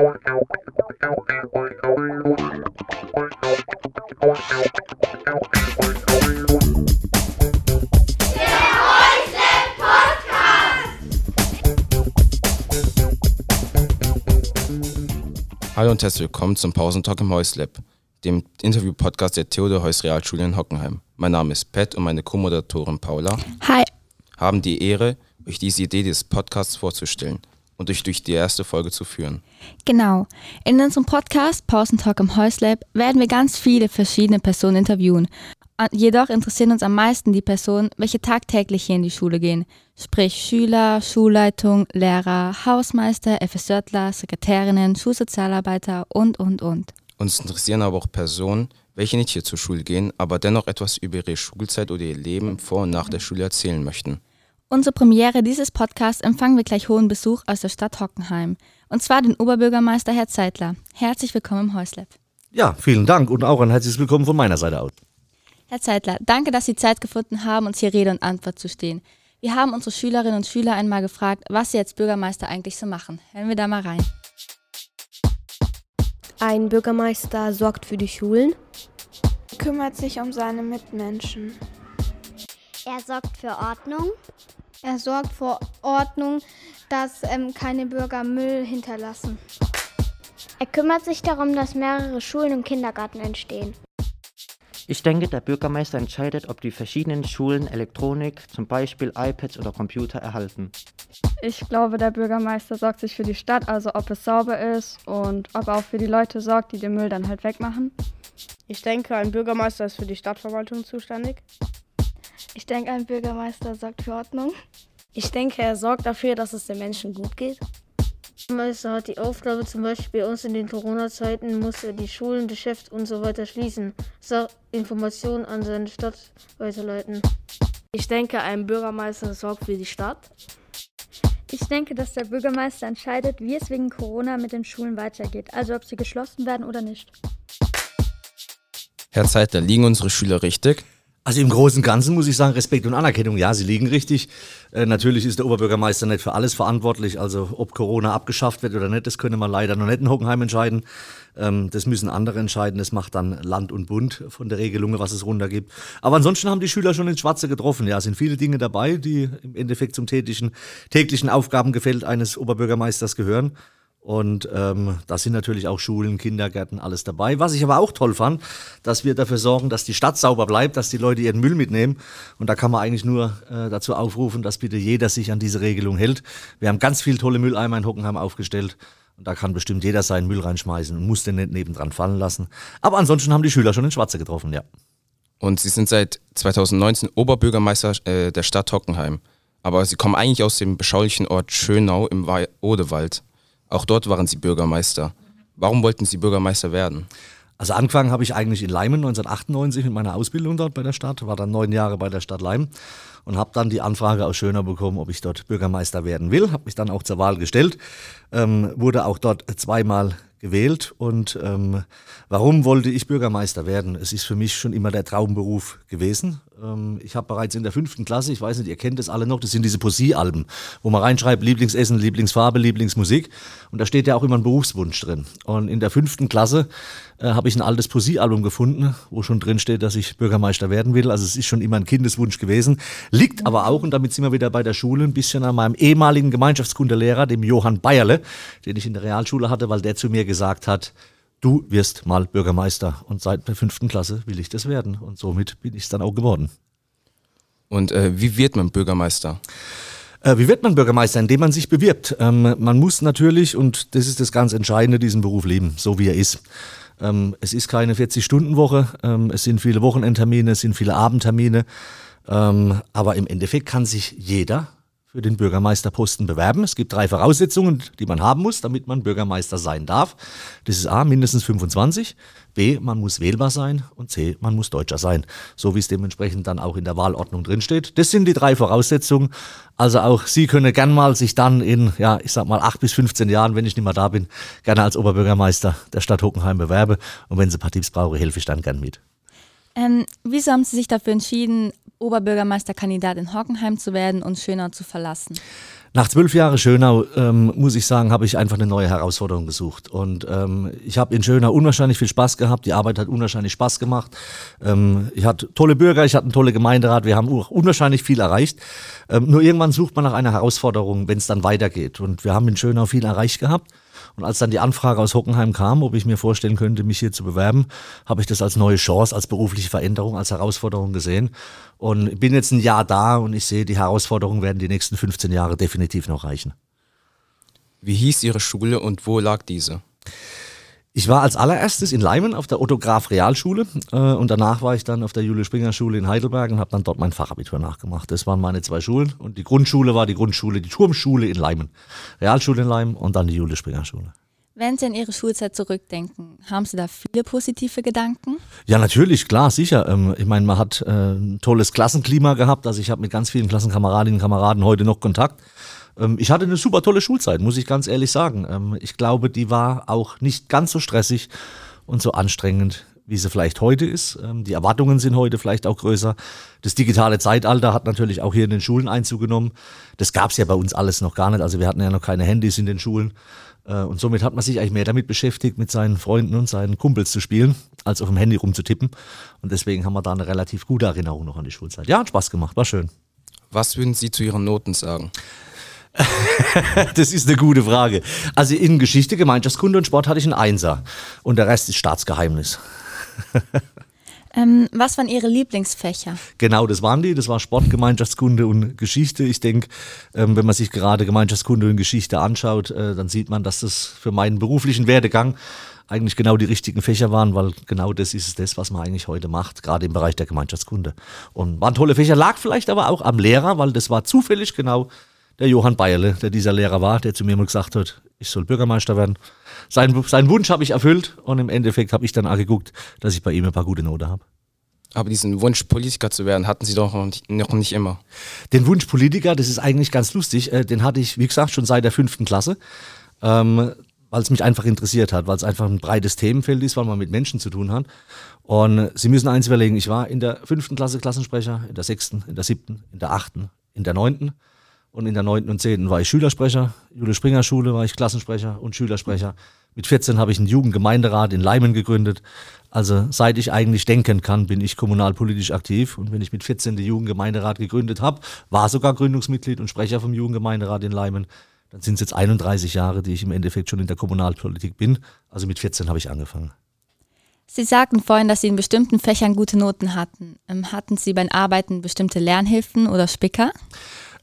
Hallo und herzlich willkommen zum Pausentalk im Heuslab, dem Interview-Podcast der Theodor Heuss Realschule in Hockenheim. Mein Name ist Pat und meine Co-Moderatorin Paula Hi. haben die Ehre, euch diese Idee des Podcasts vorzustellen und euch durch die erste Folge zu führen. Genau. In unserem Podcast Pausentalk im Heuslab werden wir ganz viele verschiedene Personen interviewen. Jedoch interessieren uns am meisten die Personen, welche tagtäglich hier in die Schule gehen. Sprich Schüler, Schulleitung, Lehrer, Hausmeister, FSJler, Sekretärinnen, Schulsozialarbeiter und, und, und. Uns interessieren aber auch Personen, welche nicht hier zur Schule gehen, aber dennoch etwas über ihre Schulzeit oder ihr Leben vor und nach der Schule erzählen möchten. Unsere Premiere dieses Podcasts empfangen wir gleich hohen Besuch aus der Stadt Hockenheim. Und zwar den Oberbürgermeister Herr Zeitler. Herzlich willkommen im Heuslab. Ja, vielen Dank und auch ein herzliches Willkommen von meiner Seite aus. Herr Zeitler, danke, dass Sie Zeit gefunden haben, uns hier Rede und Antwort zu stehen. Wir haben unsere Schülerinnen und Schüler einmal gefragt, was sie als Bürgermeister eigentlich so machen. Hören wir da mal rein. Ein Bürgermeister sorgt für die Schulen. kümmert sich um seine Mitmenschen. Er sorgt für Ordnung. Er sorgt für Ordnung, dass ähm, keine Bürger Müll hinterlassen. Er kümmert sich darum, dass mehrere Schulen und Kindergarten entstehen. Ich denke, der Bürgermeister entscheidet, ob die verschiedenen Schulen Elektronik, zum Beispiel iPads oder Computer, erhalten. Ich glaube, der Bürgermeister sorgt sich für die Stadt, also ob es sauber ist und ob er auch für die Leute sorgt, die den Müll dann halt wegmachen. Ich denke, ein Bürgermeister ist für die Stadtverwaltung zuständig. Ich denke, ein Bürgermeister sorgt für Ordnung. Ich denke, er sorgt dafür, dass es den Menschen gut geht. Der Bürgermeister hat die Aufgabe, zum Beispiel bei uns in den Corona-Zeiten muss er die Schulen, Geschäfte und so weiter schließen. So Informationen an seine Stadt weiterleiten. Ich denke, ein Bürgermeister sorgt für die Stadt. Ich denke, dass der Bürgermeister entscheidet, wie es wegen Corona mit den Schulen weitergeht, also ob sie geschlossen werden oder nicht. Herr Zeitler, liegen unsere Schüler richtig? Also im Großen und Ganzen muss ich sagen, Respekt und Anerkennung, ja, sie liegen richtig. Äh, natürlich ist der Oberbürgermeister nicht für alles verantwortlich, also ob Corona abgeschafft wird oder nicht, das können wir leider noch nicht in Hockenheim entscheiden. Ähm, das müssen andere entscheiden, das macht dann Land und Bund von der Regelung, was es runtergibt. Aber ansonsten haben die Schüler schon ins Schwarze getroffen, ja, es sind viele Dinge dabei, die im Endeffekt zum täglichen, täglichen Aufgabengefällt eines Oberbürgermeisters gehören. Und ähm, da sind natürlich auch Schulen, Kindergärten, alles dabei. Was ich aber auch toll fand, dass wir dafür sorgen, dass die Stadt sauber bleibt, dass die Leute ihren Müll mitnehmen. Und da kann man eigentlich nur äh, dazu aufrufen, dass bitte jeder sich an diese Regelung hält. Wir haben ganz viele tolle Mülleimer in Hockenheim aufgestellt. Und da kann bestimmt jeder seinen Müll reinschmeißen und muss den nicht nebendran fallen lassen. Aber ansonsten haben die Schüler schon ins Schwarze getroffen, ja. Und Sie sind seit 2019 Oberbürgermeister äh, der Stadt Hockenheim. Aber Sie kommen eigentlich aus dem beschaulichen Ort Schönau im Odewald. Auch dort waren Sie Bürgermeister. Warum wollten Sie Bürgermeister werden? Also angefangen habe ich eigentlich in Leimen 1998 mit meiner Ausbildung dort bei der Stadt, war dann neun Jahre bei der Stadt Leimen und habe dann die Anfrage aus Schönau bekommen, ob ich dort Bürgermeister werden will. Habe mich dann auch zur Wahl gestellt, ähm, wurde auch dort zweimal gewählt und ähm, warum wollte ich Bürgermeister werden? Es ist für mich schon immer der Traumberuf gewesen. Ähm, ich habe bereits in der fünften Klasse, ich weiß nicht, ihr kennt das alle noch, das sind diese Poesiealben, wo man reinschreibt Lieblingsessen, Lieblingsfarbe, Lieblingsmusik und da steht ja auch immer ein Berufswunsch drin. Und in der fünften Klasse äh, habe ich ein altes Poesiealbum gefunden, wo schon drin steht, dass ich Bürgermeister werden will. Also es ist schon immer ein Kindeswunsch gewesen. Liegt aber auch, und damit sind wir wieder bei der Schule, ein bisschen an meinem ehemaligen Gemeinschaftskundelehrer, dem Johann Bayerle, den ich in der Realschule hatte, weil der zu mir gesagt hat, du wirst mal Bürgermeister. Und seit der fünften Klasse will ich das werden. Und somit bin ich es dann auch geworden. Und äh, wie wird man Bürgermeister? Äh, Wie wird man Bürgermeister? Indem man sich bewirbt. Ähm, man muss natürlich, und das ist das ganz Entscheidende, diesen Beruf leben, so wie er ist. Ähm, es ist keine 40-Stunden-Woche, ähm, es sind viele Wochenendtermine, es sind viele Abendtermine, ähm, aber im Endeffekt kann sich jeder für den Bürgermeisterposten bewerben. Es gibt drei Voraussetzungen, die man haben muss, damit man Bürgermeister sein darf. Das ist A, mindestens 25, B, man muss wählbar sein und C, man muss Deutscher sein, so wie es dementsprechend dann auch in der Wahlordnung drinsteht. Das sind die drei Voraussetzungen. Also auch Sie können gern mal sich dann in, ja, ich sag mal, acht bis 15 Jahren, wenn ich nicht mehr da bin, gerne als Oberbürgermeister der Stadt Hockenheim bewerben. Und wenn Sie ein paar Tipps brauchen, helfe ich dann gern mit. Ähm, wieso haben Sie sich dafür entschieden, Oberbürgermeisterkandidat in Hockenheim zu werden und Schönau zu verlassen? Nach zwölf Jahren Schönau, ähm, muss ich sagen, habe ich einfach eine neue Herausforderung gesucht. Und ähm, ich habe in Schönau unwahrscheinlich viel Spaß gehabt. Die Arbeit hat unwahrscheinlich Spaß gemacht. Ähm, ich hatte tolle Bürger, ich hatte einen tollen Gemeinderat. Wir haben unwahrscheinlich viel erreicht. Ähm, nur irgendwann sucht man nach einer Herausforderung, wenn es dann weitergeht. Und wir haben in Schönau viel erreicht gehabt. Und als dann die Anfrage aus Hockenheim kam, ob ich mir vorstellen könnte, mich hier zu bewerben, habe ich das als neue Chance, als berufliche Veränderung, als Herausforderung gesehen. Und bin jetzt ein Jahr da und ich sehe, die Herausforderungen werden die nächsten 15 Jahre definitiv noch reichen. Wie hieß Ihre Schule und wo lag diese? Ich war als allererstes in Leimen auf der Otto Graf Realschule äh, und danach war ich dann auf der Julius Springer Schule in Heidelberg und habe dann dort mein Fachabitur nachgemacht. Das waren meine zwei Schulen und die Grundschule war die Grundschule, die Turmschule in Leimen. Realschule in Leimen und dann die Julius Springer Schule. Wenn Sie an Ihre Schulzeit zurückdenken, haben Sie da viele positive Gedanken? Ja, natürlich, klar, sicher. Ähm, ich meine, man hat äh, ein tolles Klassenklima gehabt. Also ich habe mit ganz vielen Klassenkameradinnen und Kameraden heute noch Kontakt. Ähm, ich hatte eine super tolle Schulzeit, muss ich ganz ehrlich sagen. Ähm, ich glaube, die war auch nicht ganz so stressig und so anstrengend, wie sie vielleicht heute ist. Ähm, die Erwartungen sind heute vielleicht auch größer. Das digitale Zeitalter hat natürlich auch hier in den Schulen Einzug genommen. Das gab es ja bei uns alles noch gar nicht. Also wir hatten ja noch keine Handys in den Schulen. Äh, und somit hat man sich eigentlich mehr damit beschäftigt, mit seinen Freunden und seinen Kumpels zu spielen, als auf dem Handy rumzutippen. Und deswegen haben wir da eine relativ gute Erinnerung noch an die Schulzeit. Ja, hat Spaß gemacht, war schön. Was würden Sie zu Ihren Noten sagen? das ist eine gute Frage. Also in Geschichte, Gemeinschaftskunde und Sport hatte ich einen Einser. Und der Rest ist Staatsgeheimnis. Ähm, was waren Ihre Lieblingsfächer? Genau, das waren die. Das war Sport, Gemeinschaftskunde und Geschichte. Ich denke, ähm, wenn man sich gerade Gemeinschaftskunde und Geschichte anschaut, äh, dann sieht man, dass das für meinen beruflichen Werdegang eigentlich genau die richtigen Fächer waren, weil genau das ist das, was man eigentlich heute macht, gerade im Bereich der Gemeinschaftskunde. Und waren tolle Fächer, lag vielleicht aber auch am Lehrer, weil das war zufällig genau der Johann Bayerle, der dieser Lehrer war, der zu mir mal gesagt hat, ich soll Bürgermeister werden. Sein, seinen Wunsch habe ich erfüllt und im Endeffekt habe ich dann auch geguckt, dass ich bei ihm ein paar gute Note habe. Aber diesen Wunsch, Politiker zu werden, hatten Sie doch noch nicht, noch nicht, immer. Den Wunsch, Politiker, das ist eigentlich ganz lustig. Äh, den hatte ich, wie gesagt, schon seit der fünften Klasse, ähm, weil es mich einfach interessiert hat, weil es einfach ein breites Themenfeld ist, weil man mit Menschen zu tun hat. Und Sie müssen eins überlegen, ich war in der fünften Klasse Klassensprecher, in der sechsten, in der siebten, in der achten, in der neunten. Und in der 9. und 10. war ich Schülersprecher. Julius Springer Schule war ich Klassensprecher und Schülersprecher. Mit 14 habe ich einen Jugendgemeinderat in Leimen gegründet. Also seit ich eigentlich denken kann, bin ich kommunalpolitisch aktiv. Und wenn ich mit 14 den Jugendgemeinderat gegründet habe, war sogar Gründungsmitglied und Sprecher vom Jugendgemeinderat in Leimen, dann sind es jetzt 31 Jahre, die ich im Endeffekt schon in der Kommunalpolitik bin. Also mit 14 habe ich angefangen. Sie sagten vorhin, dass Sie in bestimmten Fächern gute Noten hatten. Ähm, hatten Sie beim Arbeiten bestimmte Lernhilfen oder Spicker?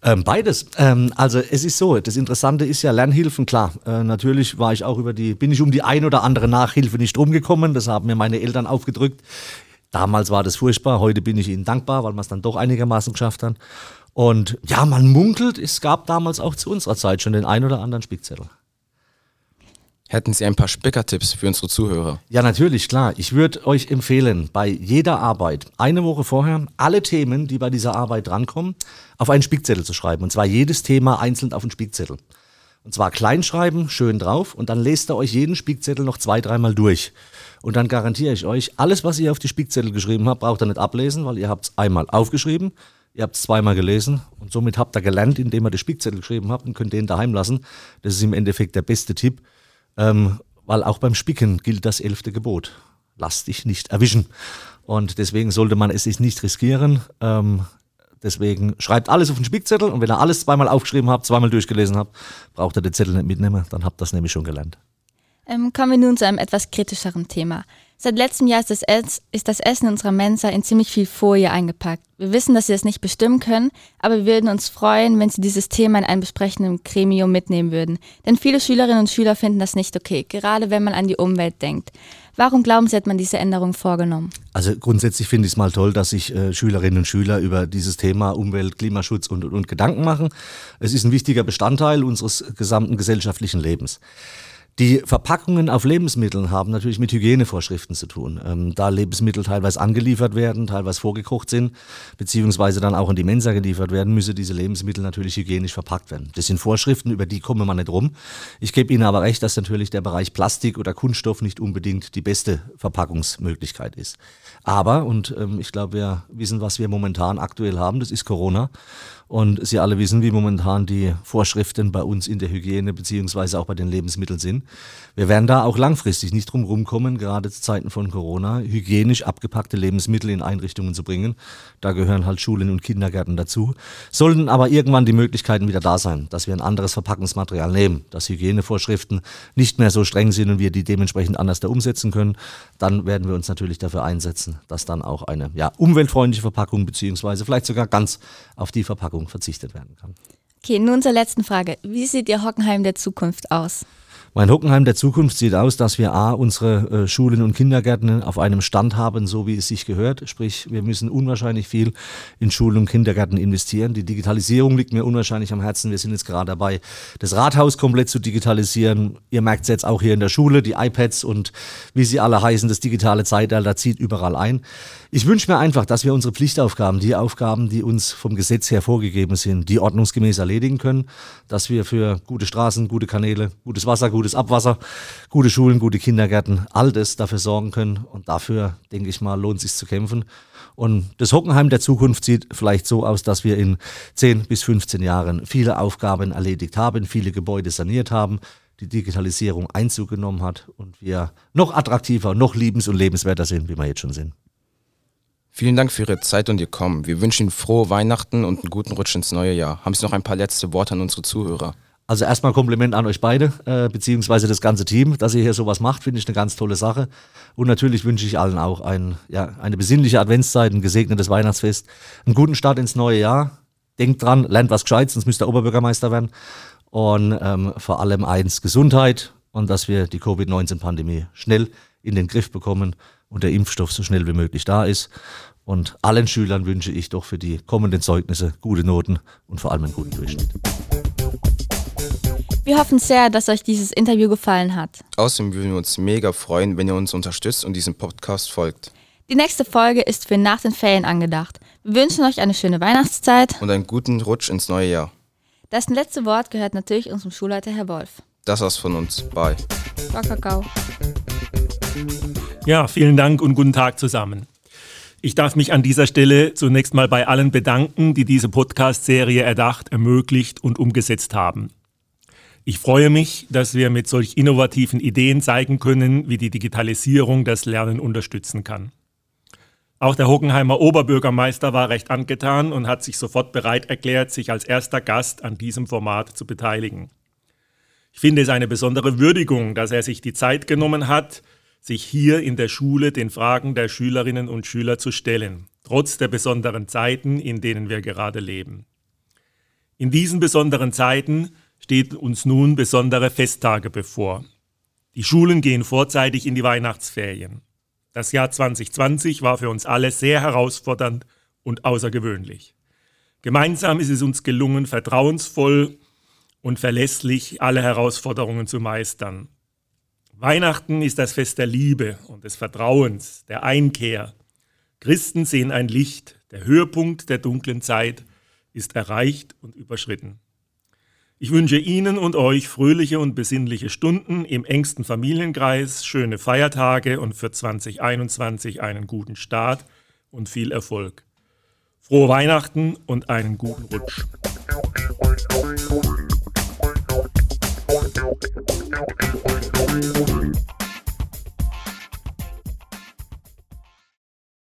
Ähm, beides. Ähm, also es ist so, das Interessante ist ja Lernhilfen, klar. Äh, natürlich war ich auch über die, bin ich um die ein oder andere Nachhilfe nicht rumgekommen. Das haben mir meine Eltern aufgedrückt. Damals war das furchtbar, heute bin ich ihnen dankbar, weil man es dann doch einigermaßen geschafft hat. Und ja, man munkelt, es gab damals auch zu unserer Zeit schon den ein oder anderen Spickzettel. Hätten Sie ein paar Spickertipps für unsere Zuhörer? Ja, natürlich, klar. Ich würde euch empfehlen, bei jeder Arbeit eine Woche vorher alle Themen, die bei dieser Arbeit drankommen, auf einen Spickzettel zu schreiben. Und zwar jedes Thema einzeln auf einen Spickzettel. Und zwar kleinschreiben, schön drauf und dann lest ihr euch jeden Spickzettel noch zwei, dreimal durch. Und dann garantiere ich euch, alles, was ihr auf die Spickzettel geschrieben habt, braucht ihr nicht ablesen, weil ihr habt es einmal aufgeschrieben, ihr habt es zweimal gelesen und somit habt ihr gelernt, indem ihr die Spickzettel geschrieben habt und könnt den daheim lassen. Das ist im Endeffekt der beste Tipp. Ähm, weil auch beim Spicken gilt das elfte Gebot. Lass dich nicht erwischen. Und deswegen sollte man es sich nicht riskieren. Ähm, deswegen schreibt alles auf den Spickzettel und wenn ihr alles zweimal aufgeschrieben habt, zweimal durchgelesen habt, braucht ihr den Zettel nicht mitnehmen, dann habt ihr das nämlich schon gelernt. Ähm, kommen wir nun zu einem etwas kritischeren Thema. Seit letztem Jahr ist das, Ess ist das Essen unserer Mensa in ziemlich viel Folie eingepackt. Wir wissen, dass Sie das nicht bestimmen können, aber wir würden uns freuen, wenn Sie dieses Thema in einem besprechenden Gremium mitnehmen würden. Denn viele Schülerinnen und Schüler finden das nicht okay, gerade wenn man an die Umwelt denkt. Warum glauben Sie, hat man diese Änderung vorgenommen? Also grundsätzlich finde ich es mal toll, dass sich äh, Schülerinnen und Schüler über dieses Thema Umwelt, Klimaschutz und, und, und Gedanken machen. Es ist ein wichtiger Bestandteil unseres gesamten gesellschaftlichen Lebens. Die Verpackungen auf Lebensmitteln haben natürlich mit Hygienevorschriften zu tun. Ähm, da Lebensmittel teilweise angeliefert werden, teilweise vorgekocht sind, beziehungsweise dann auch in die Mensa geliefert werden, müssen diese Lebensmittel natürlich hygienisch verpackt werden. Das sind Vorschriften, über die kommen wir nicht rum. Ich gebe Ihnen aber recht, dass natürlich der Bereich Plastik oder Kunststoff nicht unbedingt die beste Verpackungsmöglichkeit ist. Aber, und ähm, ich glaube, wir wissen, was wir momentan aktuell haben, das ist Corona. Und Sie alle wissen, wie momentan die Vorschriften bei uns in der Hygiene beziehungsweise auch bei den Lebensmitteln sind. Wir werden da auch langfristig nicht drum rumkommen, gerade zu Zeiten von Corona, hygienisch abgepackte Lebensmittel in Einrichtungen zu bringen. Da gehören halt Schulen und Kindergärten dazu. Sollten aber irgendwann die Möglichkeiten wieder da sein, dass wir ein anderes Verpackungsmaterial nehmen, dass Hygienevorschriften nicht mehr so streng sind und wir die dementsprechend anders da umsetzen können, dann werden wir uns natürlich dafür einsetzen, dass dann auch eine ja, umweltfreundliche Verpackung beziehungsweise vielleicht sogar ganz auf die Verpackung verzichtet werden kann. Okay, nun zur letzten Frage. Wie sieht Ihr Hockenheim der Zukunft aus? Mein Hockenheim der Zukunft sieht aus, dass wir A, unsere äh, Schulen und Kindergärten auf einem Stand haben, so wie es sich gehört. Sprich, wir müssen unwahrscheinlich viel in Schulen und Kindergärten investieren. Die Digitalisierung liegt mir unwahrscheinlich am Herzen. Wir sind jetzt gerade dabei, das Rathaus komplett zu digitalisieren. Ihr merkt es jetzt auch hier in der Schule, die iPads und wie sie alle heißen, das digitale Zeitalter zieht überall ein. Ich wünsche mir einfach, dass wir unsere Pflichtaufgaben, die Aufgaben, die uns vom Gesetz her vorgegeben sind, die ordnungsgemäß erledigen können, dass wir für gute Straßen, gute Kanäle, gutes Wasser, gutes Abwasser, gute Schulen, gute Kindergärten, all das dafür sorgen können. Und dafür, denke ich mal, lohnt es sich zu kämpfen. Und das Hockenheim der Zukunft sieht vielleicht so aus, dass wir in 10 bis 15 Jahren viele Aufgaben erledigt haben, viele Gebäude saniert haben, die Digitalisierung Einzug genommen hat und wir noch attraktiver, noch liebens- und lebenswerter sind, wie wir jetzt schon sind. Vielen Dank für Ihre Zeit und Ihr Kommen. Wir wünschen Ihnen frohe Weihnachten und einen guten Rutsch ins neue Jahr. Haben Sie noch ein paar letzte Worte an unsere Zuhörer? Also erstmal Kompliment an euch beide, äh, beziehungsweise das ganze Team, dass ihr hier sowas macht, finde ich eine ganz tolle Sache. Und natürlich wünsche ich allen auch ein, ja, eine besinnliche Adventszeit, ein gesegnetes Weihnachtsfest, einen guten Start ins neue Jahr. Denkt dran, lernt was Gescheites, sonst müsst ihr Oberbürgermeister werden. Und ähm, vor allem eins, Gesundheit und dass wir die Covid-19-Pandemie schnell in den Griff bekommen und der Impfstoff so schnell wie möglich da ist. Und allen Schülern wünsche ich doch für die kommenden Zeugnisse gute Noten und vor allem einen guten Durchschnitt. Wir hoffen sehr, dass euch dieses Interview gefallen hat. Außerdem würden wir uns mega freuen, wenn ihr uns unterstützt und diesem Podcast folgt. Die nächste Folge ist für nach den Ferien angedacht. Wir wünschen euch eine schöne Weihnachtszeit und einen guten Rutsch ins neue Jahr. Das letzte Wort gehört natürlich unserem Schulleiter Herr Wolf. Das war's von uns. Bye. Ciao, Kakao. Ja, vielen Dank und guten Tag zusammen. Ich darf mich an dieser Stelle zunächst mal bei allen bedanken, die diese Podcast-Serie erdacht, ermöglicht und umgesetzt haben. Ich freue mich, dass wir mit solch innovativen Ideen zeigen können, wie die Digitalisierung das Lernen unterstützen kann. Auch der Hockenheimer Oberbürgermeister war recht angetan und hat sich sofort bereit erklärt, sich als erster Gast an diesem Format zu beteiligen. Ich finde es eine besondere Würdigung, dass er sich die Zeit genommen hat, sich hier in der Schule den Fragen der Schülerinnen und Schüler zu stellen, trotz der besonderen Zeiten, in denen wir gerade leben. In diesen besonderen Zeiten steht uns nun besondere Festtage bevor. Die Schulen gehen vorzeitig in die Weihnachtsferien. Das Jahr 2020 war für uns alle sehr herausfordernd und außergewöhnlich. Gemeinsam ist es uns gelungen, vertrauensvoll und verlässlich alle Herausforderungen zu meistern. Weihnachten ist das Fest der Liebe und des Vertrauens, der Einkehr. Christen sehen ein Licht, der Höhepunkt der dunklen Zeit ist erreicht und überschritten. Ich wünsche Ihnen und euch fröhliche und besinnliche Stunden im engsten Familienkreis, schöne Feiertage und für 2021 einen guten Start und viel Erfolg. Frohe Weihnachten und einen guten Rutsch. Thank you.